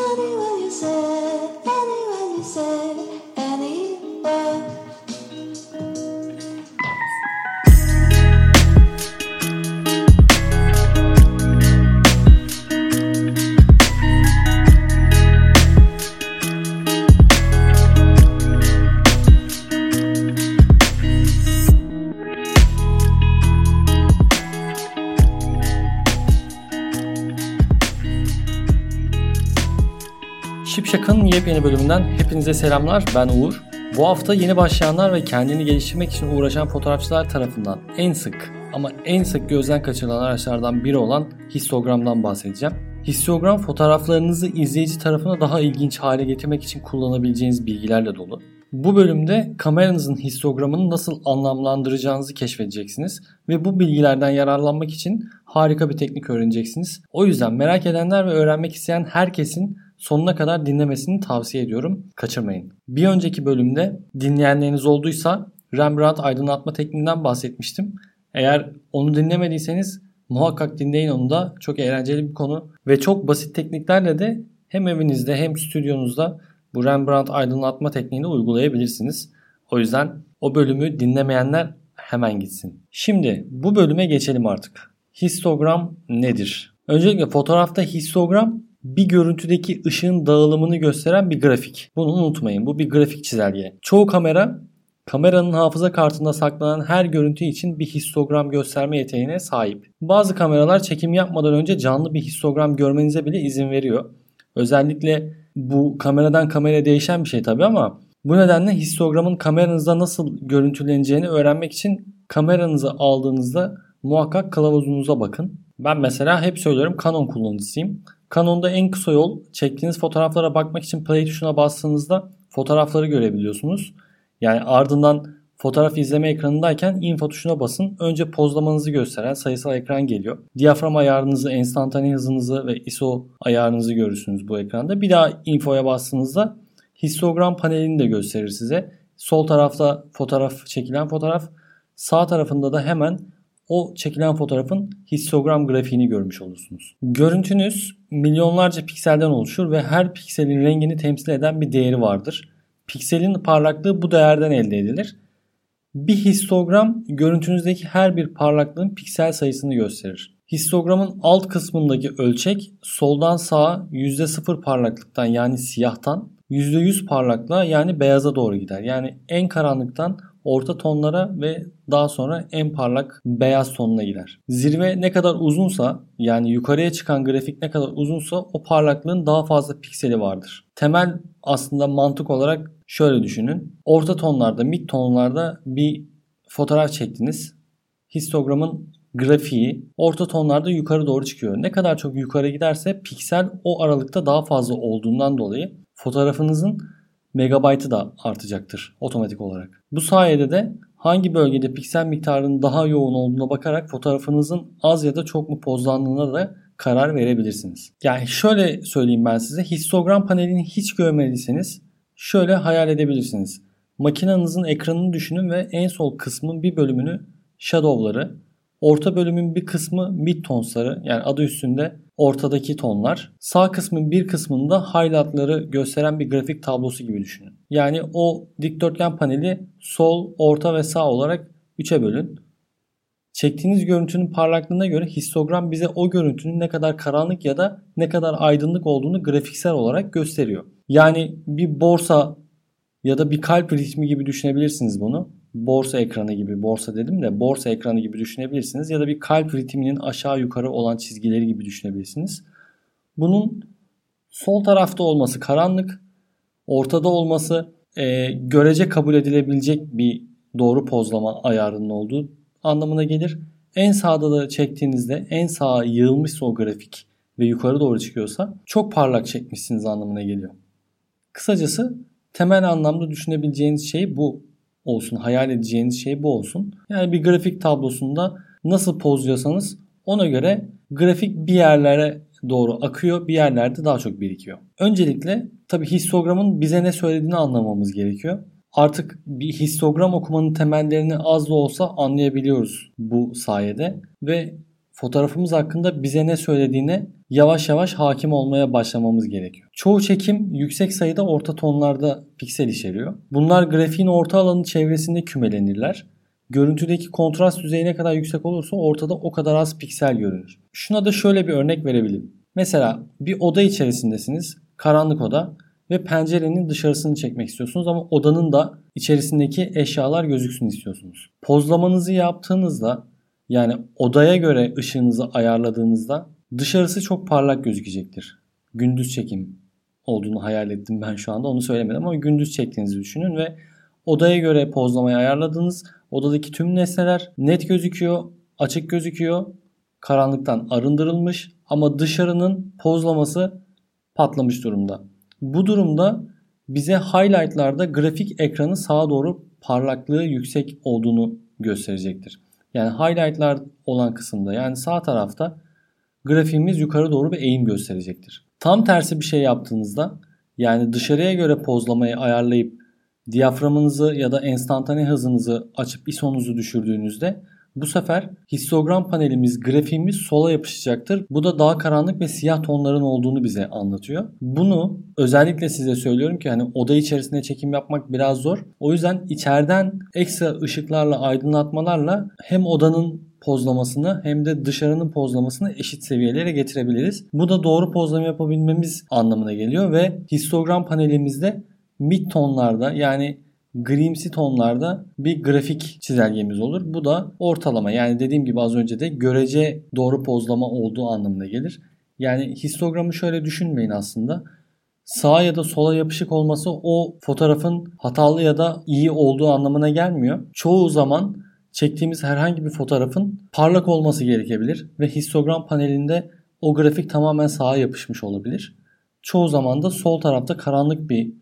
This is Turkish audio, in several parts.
Honey, will you say? Hepinize selamlar. Ben Uğur. Bu hafta yeni başlayanlar ve kendini geliştirmek için uğraşan fotoğrafçılar tarafından en sık ama en sık gözden kaçırılan araçlardan biri olan histogramdan bahsedeceğim. Histogram fotoğraflarınızı izleyici tarafına daha ilginç hale getirmek için kullanabileceğiniz bilgilerle dolu. Bu bölümde kameranızın histogramını nasıl anlamlandıracağınızı keşfedeceksiniz ve bu bilgilerden yararlanmak için harika bir teknik öğreneceksiniz. O yüzden merak edenler ve öğrenmek isteyen herkesin sonuna kadar dinlemesini tavsiye ediyorum. Kaçırmayın. Bir önceki bölümde dinleyenleriniz olduysa Rembrandt aydınlatma tekniğinden bahsetmiştim. Eğer onu dinlemediyseniz muhakkak dinleyin onu da. Çok eğlenceli bir konu ve çok basit tekniklerle de hem evinizde hem stüdyonuzda bu Rembrandt aydınlatma tekniğini uygulayabilirsiniz. O yüzden o bölümü dinlemeyenler hemen gitsin. Şimdi bu bölüme geçelim artık. Histogram nedir? Öncelikle fotoğrafta histogram bir görüntüdeki ışığın dağılımını gösteren bir grafik. Bunu unutmayın. Bu bir grafik çizelge. Çoğu kamera kameranın hafıza kartında saklanan her görüntü için bir histogram gösterme yeteneğine sahip. Bazı kameralar çekim yapmadan önce canlı bir histogram görmenize bile izin veriyor. Özellikle bu kameradan kameraya değişen bir şey tabii ama bu nedenle histogramın kameranızda nasıl görüntüleneceğini öğrenmek için kameranızı aldığınızda muhakkak kılavuzunuza bakın. Ben mesela hep söylüyorum Canon kullanıcısıyım. Canon'da en kısa yol çektiğiniz fotoğraflara bakmak için play tuşuna bastığınızda fotoğrafları görebiliyorsunuz. Yani ardından fotoğraf izleme ekranındayken info tuşuna basın. Önce pozlamanızı gösteren sayısal ekran geliyor. Diyafram ayarınızı, enstantane hızınızı ve ISO ayarınızı görürsünüz bu ekranda. Bir daha infoya bastığınızda histogram panelini de gösterir size. Sol tarafta fotoğraf çekilen fotoğraf, sağ tarafında da hemen o çekilen fotoğrafın histogram grafiğini görmüş olursunuz. Görüntünüz milyonlarca pikselden oluşur ve her pikselin rengini temsil eden bir değeri vardır. Pikselin parlaklığı bu değerden elde edilir. Bir histogram görüntünüzdeki her bir parlaklığın piksel sayısını gösterir. Histogramın alt kısmındaki ölçek soldan sağa %0 parlaklıktan yani siyahtan %100 parlaklığa yani beyaza doğru gider. Yani en karanlıktan orta tonlara ve daha sonra en parlak beyaz tonuna gider. Zirve ne kadar uzunsa yani yukarıya çıkan grafik ne kadar uzunsa o parlaklığın daha fazla pikseli vardır. Temel aslında mantık olarak şöyle düşünün. Orta tonlarda, mid tonlarda bir fotoğraf çektiniz. Histogramın grafiği orta tonlarda yukarı doğru çıkıyor. Ne kadar çok yukarı giderse piksel o aralıkta daha fazla olduğundan dolayı fotoğrafınızın megabaytı da artacaktır otomatik olarak. Bu sayede de hangi bölgede piksel miktarının daha yoğun olduğuna bakarak fotoğrafınızın az ya da çok mu pozlandığına da karar verebilirsiniz. Yani şöyle söyleyeyim ben size histogram panelini hiç görmediyseniz şöyle hayal edebilirsiniz. Makinenizin ekranını düşünün ve en sol kısmın bir bölümünü shadow'ları, orta bölümün bir kısmı mid tonsları yani adı üstünde ortadaki tonlar. Sağ kısmın bir kısmında highlightları gösteren bir grafik tablosu gibi düşünün. Yani o dikdörtgen paneli sol, orta ve sağ olarak 3'e bölün. Çektiğiniz görüntünün parlaklığına göre histogram bize o görüntünün ne kadar karanlık ya da ne kadar aydınlık olduğunu grafiksel olarak gösteriyor. Yani bir borsa ya da bir kalp ritmi gibi düşünebilirsiniz bunu. Borsa ekranı gibi, borsa dedim de borsa ekranı gibi düşünebilirsiniz. Ya da bir kalp ritminin aşağı yukarı olan çizgileri gibi düşünebilirsiniz. Bunun sol tarafta olması karanlık, ortada olması e, görece kabul edilebilecek bir doğru pozlama ayarının olduğu anlamına gelir. En sağda da çektiğinizde en sağa yığılmışsa o grafik ve yukarı doğru çıkıyorsa çok parlak çekmişsiniz anlamına geliyor. Kısacası temel anlamda düşünebileceğiniz şey bu olsun. Hayal edeceğiniz şey bu olsun. Yani bir grafik tablosunda nasıl pozluyorsanız ona göre grafik bir yerlere doğru akıyor, bir yerlerde daha çok birikiyor. Öncelikle tabi histogramın bize ne söylediğini anlamamız gerekiyor. Artık bir histogram okumanın temellerini az da olsa anlayabiliyoruz bu sayede ve fotoğrafımız hakkında bize ne söylediğine yavaş yavaş hakim olmaya başlamamız gerekiyor. Çoğu çekim yüksek sayıda orta tonlarda piksel içeriyor. Bunlar grafiğin orta alanı çevresinde kümelenirler. Görüntüdeki kontrast düzeyi ne kadar yüksek olursa ortada o kadar az piksel görünür. Şuna da şöyle bir örnek verebilirim. Mesela bir oda içerisindesiniz. Karanlık oda ve pencerenin dışarısını çekmek istiyorsunuz ama odanın da içerisindeki eşyalar gözüksün istiyorsunuz. Pozlamanızı yaptığınızda yani odaya göre ışığınızı ayarladığınızda dışarısı çok parlak gözükecektir. Gündüz çekim olduğunu hayal ettim ben şu anda onu söylemedim ama gündüz çektiğinizi düşünün ve odaya göre pozlamayı ayarladığınız odadaki tüm nesneler net gözüküyor, açık gözüküyor, karanlıktan arındırılmış ama dışarının pozlaması patlamış durumda. Bu durumda bize highlightlarda grafik ekranı sağa doğru parlaklığı yüksek olduğunu gösterecektir. Yani highlightlar olan kısımda yani sağ tarafta grafiğimiz yukarı doğru bir eğim gösterecektir. Tam tersi bir şey yaptığınızda yani dışarıya göre pozlamayı ayarlayıp diyaframınızı ya da enstantane hızınızı açıp ISO'nuzu düşürdüğünüzde bu sefer histogram panelimiz, grafiğimiz sola yapışacaktır. Bu da daha karanlık ve siyah tonların olduğunu bize anlatıyor. Bunu özellikle size söylüyorum ki hani oda içerisinde çekim yapmak biraz zor. O yüzden içeriden ekstra ışıklarla, aydınlatmalarla hem odanın pozlamasını hem de dışarının pozlamasını eşit seviyelere getirebiliriz. Bu da doğru pozlama yapabilmemiz anlamına geliyor ve histogram panelimizde mid tonlarda yani grimsi tonlarda bir grafik çizelgemiz olur. Bu da ortalama yani dediğim gibi az önce de görece doğru pozlama olduğu anlamına gelir. Yani histogramı şöyle düşünmeyin aslında. Sağa ya da sola yapışık olması o fotoğrafın hatalı ya da iyi olduğu anlamına gelmiyor. Çoğu zaman çektiğimiz herhangi bir fotoğrafın parlak olması gerekebilir ve histogram panelinde o grafik tamamen sağa yapışmış olabilir. Çoğu zaman da sol tarafta karanlık bir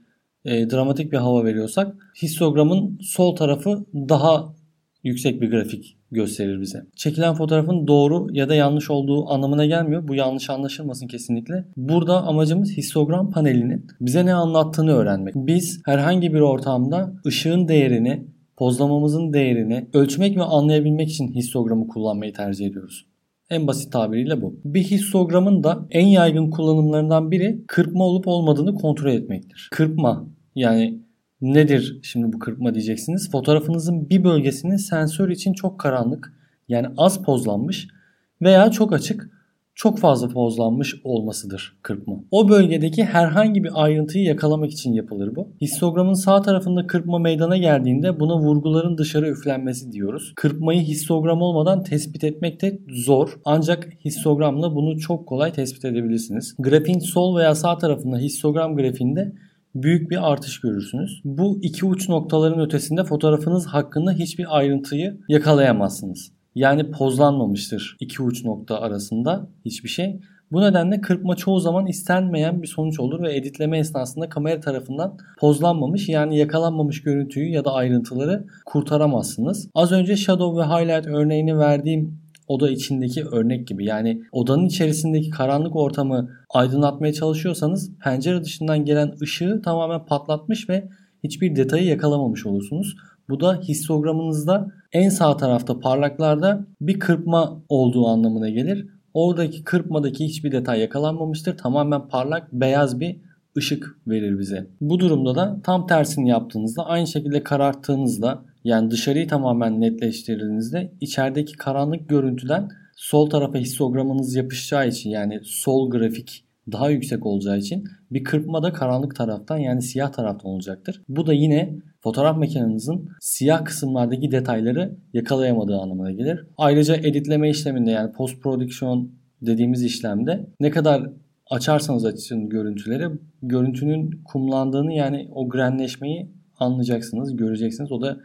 e, dramatik bir hava veriyorsak histogramın sol tarafı daha yüksek bir grafik gösterir bize. Çekilen fotoğrafın doğru ya da yanlış olduğu anlamına gelmiyor. Bu yanlış anlaşılmasın kesinlikle. Burada amacımız histogram panelinin bize ne anlattığını öğrenmek. Biz herhangi bir ortamda ışığın değerini, pozlamamızın değerini ölçmek ve anlayabilmek için histogramı kullanmayı tercih ediyoruz. En basit tabiriyle bu. Bir histogramın da en yaygın kullanımlarından biri kırpma olup olmadığını kontrol etmektir. Kırpma yani nedir şimdi bu kırpma diyeceksiniz. Fotoğrafınızın bir bölgesinin sensör için çok karanlık yani az pozlanmış veya çok açık çok fazla pozlanmış olmasıdır kırpma. O bölgedeki herhangi bir ayrıntıyı yakalamak için yapılır bu. Histogramın sağ tarafında kırpma meydana geldiğinde buna vurguların dışarı üflenmesi diyoruz. Kırpmayı histogram olmadan tespit etmek de zor. Ancak histogramla bunu çok kolay tespit edebilirsiniz. Grafiğin sol veya sağ tarafında histogram grafiğinde büyük bir artış görürsünüz. Bu iki uç noktaların ötesinde fotoğrafınız hakkında hiçbir ayrıntıyı yakalayamazsınız. Yani pozlanmamıştır iki uç nokta arasında hiçbir şey. Bu nedenle kırpma çoğu zaman istenmeyen bir sonuç olur ve editleme esnasında kamera tarafından pozlanmamış yani yakalanmamış görüntüyü ya da ayrıntıları kurtaramazsınız. Az önce shadow ve highlight örneğini verdiğim oda içindeki örnek gibi. Yani odanın içerisindeki karanlık ortamı aydınlatmaya çalışıyorsanız pencere dışından gelen ışığı tamamen patlatmış ve hiçbir detayı yakalamamış olursunuz. Bu da histogramınızda en sağ tarafta parlaklarda bir kırpma olduğu anlamına gelir. Oradaki kırpmadaki hiçbir detay yakalanmamıştır. Tamamen parlak beyaz bir ışık verir bize. Bu durumda da tam tersini yaptığınızda aynı şekilde kararttığınızda yani dışarıyı tamamen netleştirdiğinizde içerideki karanlık görüntüden sol tarafa histogramınız yapışacağı için yani sol grafik daha yüksek olacağı için bir kırpma da karanlık taraftan yani siyah taraftan olacaktır. Bu da yine fotoğraf makinenizin siyah kısımlardaki detayları yakalayamadığı anlamına gelir. Ayrıca editleme işleminde yani post production dediğimiz işlemde ne kadar açarsanız açın görüntüleri görüntünün kumlandığını yani o grenleşmeyi anlayacaksınız, göreceksiniz. O da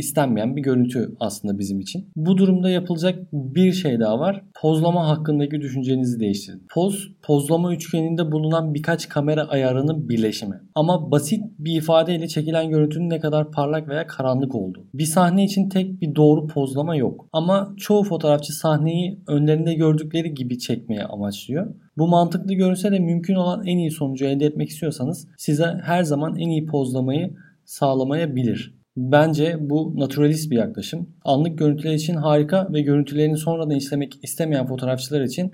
istenmeyen bir görüntü aslında bizim için. Bu durumda yapılacak bir şey daha var. Pozlama hakkındaki düşüncenizi değiştirin. Poz, pozlama üçgeninde bulunan birkaç kamera ayarının birleşimi. Ama basit bir ifadeyle çekilen görüntünün ne kadar parlak veya karanlık olduğu. Bir sahne için tek bir doğru pozlama yok. Ama çoğu fotoğrafçı sahneyi önlerinde gördükleri gibi çekmeye amaçlıyor. Bu mantıklı görünse de mümkün olan en iyi sonucu elde etmek istiyorsanız size her zaman en iyi pozlamayı sağlamayabilir. Bence bu naturalist bir yaklaşım. Anlık görüntüler için harika ve görüntülerini sonradan işlemek istemeyen fotoğrafçılar için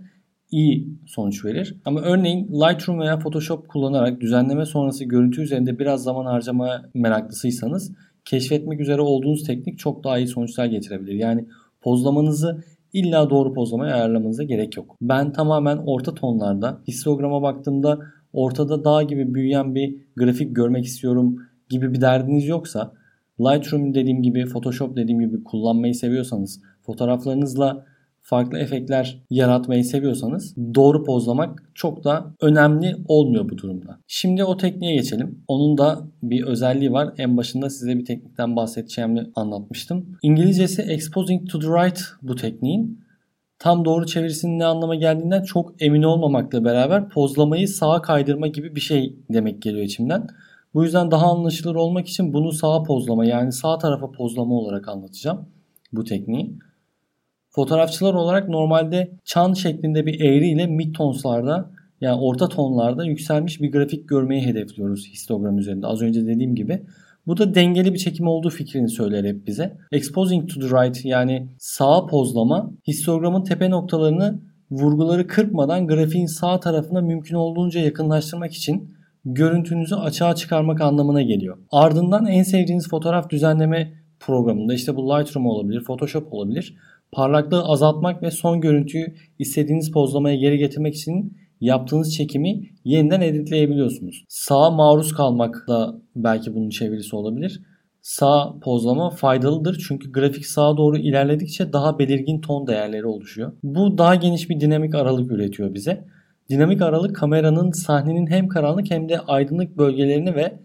iyi sonuç verir. Ama örneğin Lightroom veya Photoshop kullanarak düzenleme sonrası görüntü üzerinde biraz zaman harcamaya meraklısıysanız keşfetmek üzere olduğunuz teknik çok daha iyi sonuçlar getirebilir. Yani pozlamanızı illa doğru pozlamaya ayarlamanıza gerek yok. Ben tamamen orta tonlarda histograma baktığımda ortada dağ gibi büyüyen bir grafik görmek istiyorum gibi bir derdiniz yoksa Lightroom dediğim gibi Photoshop dediğim gibi kullanmayı seviyorsanız fotoğraflarınızla farklı efektler yaratmayı seviyorsanız doğru pozlamak çok da önemli olmuyor bu durumda. Şimdi o tekniğe geçelim. Onun da bir özelliği var. En başında size bir teknikten bahsedeceğimi anlatmıştım. İngilizcesi exposing to the right bu tekniğin. Tam doğru çevirisinin ne anlama geldiğinden çok emin olmamakla beraber pozlamayı sağa kaydırma gibi bir şey demek geliyor içimden. Bu yüzden daha anlaşılır olmak için bunu sağa pozlama yani sağ tarafa pozlama olarak anlatacağım bu tekniği. Fotoğrafçılar olarak normalde çan şeklinde bir eğri ile mid tonslarda yani orta tonlarda yükselmiş bir grafik görmeyi hedefliyoruz histogram üzerinde. Az önce dediğim gibi. Bu da dengeli bir çekim olduğu fikrini söyler hep bize. Exposing to the right yani sağa pozlama histogramın tepe noktalarını vurguları kırpmadan grafiğin sağ tarafına mümkün olduğunca yakınlaştırmak için görüntünüzü açığa çıkarmak anlamına geliyor. Ardından en sevdiğiniz fotoğraf düzenleme programında işte bu Lightroom olabilir, Photoshop olabilir. Parlaklığı azaltmak ve son görüntüyü istediğiniz pozlamaya geri getirmek için yaptığınız çekimi yeniden editleyebiliyorsunuz. Sağa maruz kalmak da belki bunun çevirisi olabilir. Sağ pozlama faydalıdır çünkü grafik sağa doğru ilerledikçe daha belirgin ton değerleri oluşuyor. Bu daha geniş bir dinamik aralık üretiyor bize. Dinamik aralık kameranın sahnenin hem karanlık hem de aydınlık bölgelerini ve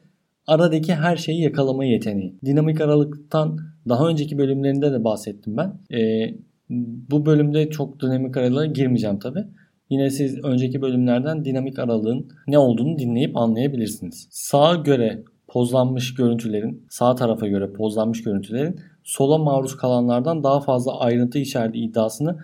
aradaki her şeyi yakalama yeteneği. Dinamik aralıktan daha önceki bölümlerinde de bahsettim ben. Ee, bu bölümde çok dinamik aralığa girmeyeceğim tabi. Yine siz önceki bölümlerden dinamik aralığın ne olduğunu dinleyip anlayabilirsiniz. Sağa göre pozlanmış görüntülerin, sağ tarafa göre pozlanmış görüntülerin sola maruz kalanlardan daha fazla ayrıntı içerdiği iddiasını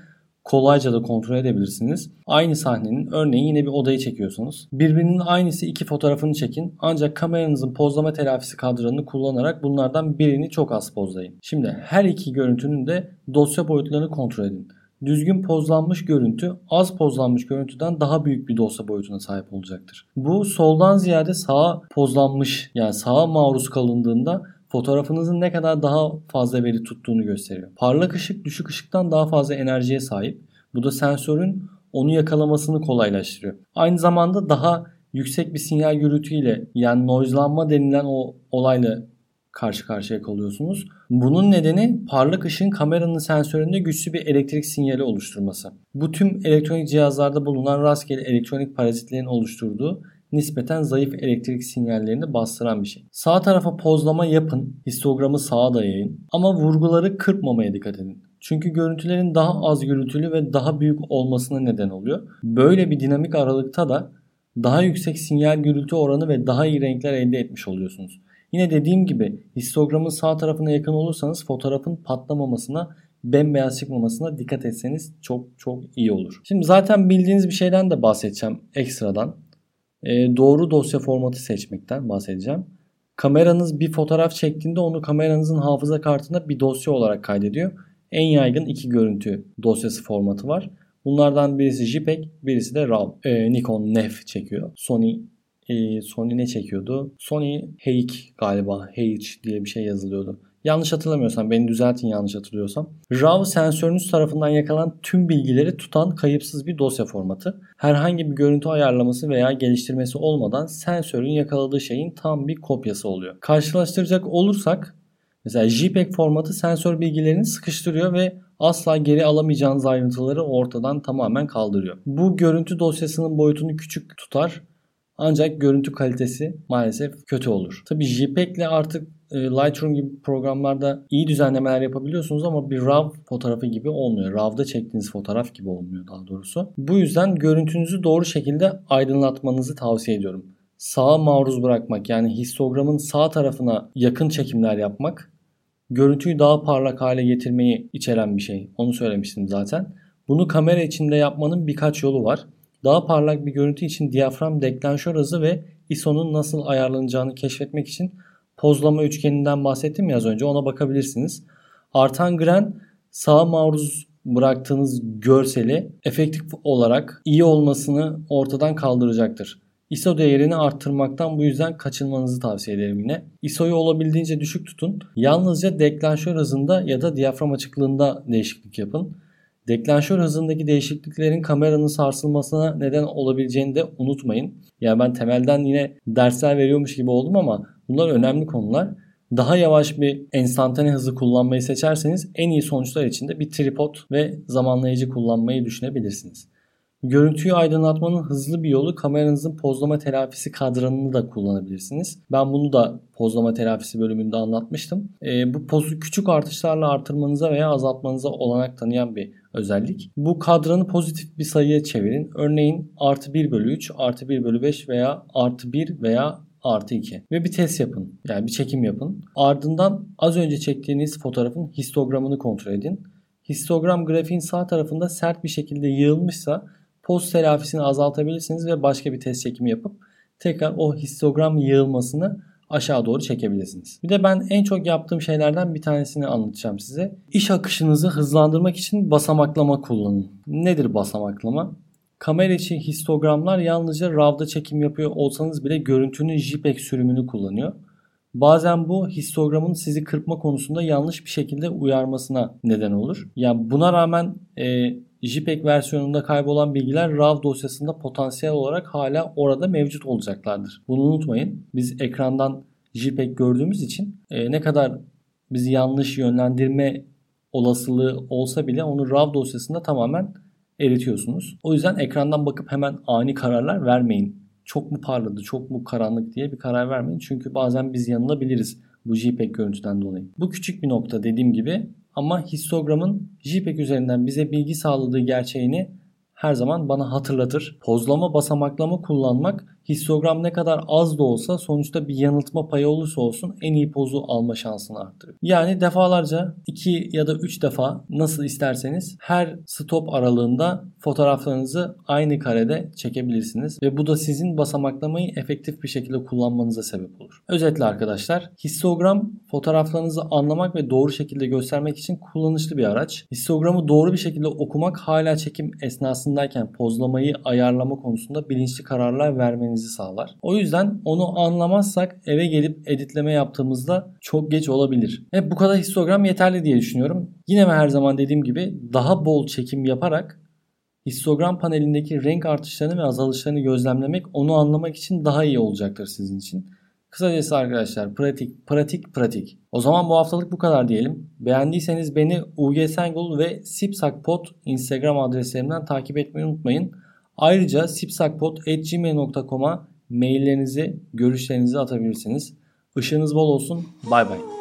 kolayca da kontrol edebilirsiniz. Aynı sahnenin örneğin yine bir odayı çekiyorsunuz. Birbirinin aynısı iki fotoğrafını çekin ancak kameranızın pozlama telafisi kadranını kullanarak bunlardan birini çok az pozlayın. Şimdi her iki görüntünün de dosya boyutlarını kontrol edin. Düzgün pozlanmış görüntü az pozlanmış görüntüden daha büyük bir dosya boyutuna sahip olacaktır. Bu soldan ziyade sağa pozlanmış yani sağa maruz kalındığında fotoğrafınızın ne kadar daha fazla veri tuttuğunu gösteriyor. Parlak ışık düşük ışıktan daha fazla enerjiye sahip. Bu da sensörün onu yakalamasını kolaylaştırıyor. Aynı zamanda daha yüksek bir sinyal gürültüyle yani noiselanma denilen o olayla karşı karşıya kalıyorsunuz. Bunun nedeni parlak ışığın kameranın sensöründe güçlü bir elektrik sinyali oluşturması. Bu tüm elektronik cihazlarda bulunan rastgele elektronik parazitlerin oluşturduğu nispeten zayıf elektrik sinyallerini bastıran bir şey. Sağ tarafa pozlama yapın, histogramı sağa dayayın ama vurguları kırpmamaya dikkat edin. Çünkü görüntülerin daha az gürültülü ve daha büyük olmasına neden oluyor. Böyle bir dinamik aralıkta da daha yüksek sinyal gürültü oranı ve daha iyi renkler elde etmiş oluyorsunuz. Yine dediğim gibi histogramın sağ tarafına yakın olursanız fotoğrafın patlamamasına bembeyaz çıkmamasına dikkat etseniz çok çok iyi olur. Şimdi zaten bildiğiniz bir şeyden de bahsedeceğim ekstradan. Ee, doğru dosya formatı seçmekten bahsedeceğim. Kameranız bir fotoğraf çektiğinde onu kameranızın hafıza kartına bir dosya olarak kaydediyor. En yaygın iki görüntü dosyası formatı var. Bunlardan birisi JPEG, birisi de RAW. Ee, Nikon NEF çekiyor. Sony e, Sony ne çekiyordu? Sony H galiba. H diye bir şey yazılıyordu. Yanlış hatırlamıyorsam beni düzeltin yanlış hatırlıyorsam. RAW sensörünüz tarafından yakalanan tüm bilgileri tutan kayıpsız bir dosya formatı. Herhangi bir görüntü ayarlaması veya geliştirmesi olmadan sensörün yakaladığı şeyin tam bir kopyası oluyor. Karşılaştıracak olursak mesela JPEG formatı sensör bilgilerini sıkıştırıyor ve asla geri alamayacağınız ayrıntıları ortadan tamamen kaldırıyor. Bu görüntü dosyasının boyutunu küçük tutar ancak görüntü kalitesi maalesef kötü olur. Tabi JPEG ile artık Lightroom gibi programlarda iyi düzenlemeler yapabiliyorsunuz ama bir RAW fotoğrafı gibi olmuyor. RAW'da çektiğiniz fotoğraf gibi olmuyor daha doğrusu. Bu yüzden görüntünüzü doğru şekilde aydınlatmanızı tavsiye ediyorum. Sağa maruz bırakmak yani histogramın sağ tarafına yakın çekimler yapmak görüntüyü daha parlak hale getirmeyi içeren bir şey. Onu söylemiştim zaten. Bunu kamera içinde yapmanın birkaç yolu var. Daha parlak bir görüntü için diyafram deklanşör hızı ve ISO'nun nasıl ayarlanacağını keşfetmek için pozlama üçgeninden bahsettim ya az önce ona bakabilirsiniz. Artan gren sağa maruz bıraktığınız görseli efektif olarak iyi olmasını ortadan kaldıracaktır. ISO değerini arttırmaktan bu yüzden kaçınmanızı tavsiye ederim yine. ISO'yu olabildiğince düşük tutun. Yalnızca deklanşör hızında ya da diyafram açıklığında değişiklik yapın. Deklanşör hızındaki değişikliklerin kameranın sarsılmasına neden olabileceğini de unutmayın. Yani ben temelden yine dersler veriyormuş gibi oldum ama bunlar önemli konular. Daha yavaş bir enstantane hızı kullanmayı seçerseniz en iyi sonuçlar için de bir tripod ve zamanlayıcı kullanmayı düşünebilirsiniz. Görüntüyü aydınlatmanın hızlı bir yolu kameranızın pozlama telafisi kadranını da kullanabilirsiniz. Ben bunu da pozlama telafisi bölümünde anlatmıştım. E, bu pozu küçük artışlarla artırmanıza veya azaltmanıza olanak tanıyan bir özellik. Bu kadranı pozitif bir sayıya çevirin. Örneğin artı 1 bölü 3, artı 1 bölü 5 veya artı 1 veya artı 2 ve bir test yapın. Yani bir çekim yapın. Ardından az önce çektiğiniz fotoğrafın histogramını kontrol edin. Histogram grafiğin sağ tarafında sert bir şekilde yığılmışsa post telafisini azaltabilirsiniz ve başka bir test çekimi yapıp tekrar o histogram yığılmasını aşağı doğru çekebilirsiniz. Bir de ben en çok yaptığım şeylerden bir tanesini anlatacağım size. İş akışınızı hızlandırmak için basamaklama kullanın. Nedir basamaklama? Kamera için histogramlar yalnızca RAW'da çekim yapıyor olsanız bile görüntünün JPEG sürümünü kullanıyor. Bazen bu histogramın sizi kırpma konusunda yanlış bir şekilde uyarmasına neden olur. Yani buna rağmen e, JPEG versiyonunda kaybolan bilgiler RAW dosyasında potansiyel olarak hala orada mevcut olacaklardır. Bunu unutmayın. Biz ekrandan JPEG gördüğümüz için e, ne kadar bizi yanlış yönlendirme olasılığı olsa bile onu RAW dosyasında tamamen eritiyorsunuz. O yüzden ekrandan bakıp hemen ani kararlar vermeyin. Çok mu parladı, çok mu karanlık diye bir karar vermeyin. Çünkü bazen biz yanılabiliriz bu JPEG görüntüden dolayı. Bu küçük bir nokta dediğim gibi ama histogramın JPEG üzerinden bize bilgi sağladığı gerçeğini her zaman bana hatırlatır. Pozlama basamaklama kullanmak histogram ne kadar az da olsa sonuçta bir yanıltma payı olursa olsun en iyi pozu alma şansını arttırıyor. Yani defalarca 2 ya da 3 defa nasıl isterseniz her stop aralığında fotoğraflarınızı aynı karede çekebilirsiniz ve bu da sizin basamaklamayı efektif bir şekilde kullanmanıza sebep olur. Özetle arkadaşlar histogram fotoğraflarınızı anlamak ve doğru şekilde göstermek için kullanışlı bir araç. Histogramı doğru bir şekilde okumak hala çekim esnasındayken pozlamayı ayarlama konusunda bilinçli kararlar vermeniz etmemizi sağlar. O yüzden onu anlamazsak eve gelip editleme yaptığımızda çok geç olabilir. Hep bu kadar histogram yeterli diye düşünüyorum. Yine mi her zaman dediğim gibi daha bol çekim yaparak histogram panelindeki renk artışlarını ve azalışlarını gözlemlemek onu anlamak için daha iyi olacaktır sizin için. Kısacası arkadaşlar pratik pratik pratik. O zaman bu haftalık bu kadar diyelim. Beğendiyseniz beni UG Sengul ve Sipsakpot Instagram adreslerimden takip etmeyi unutmayın. Ayrıca sipsakpot.gmail.com'a maillerinizi, görüşlerinizi atabilirsiniz. Işığınız bol olsun. Bay bay.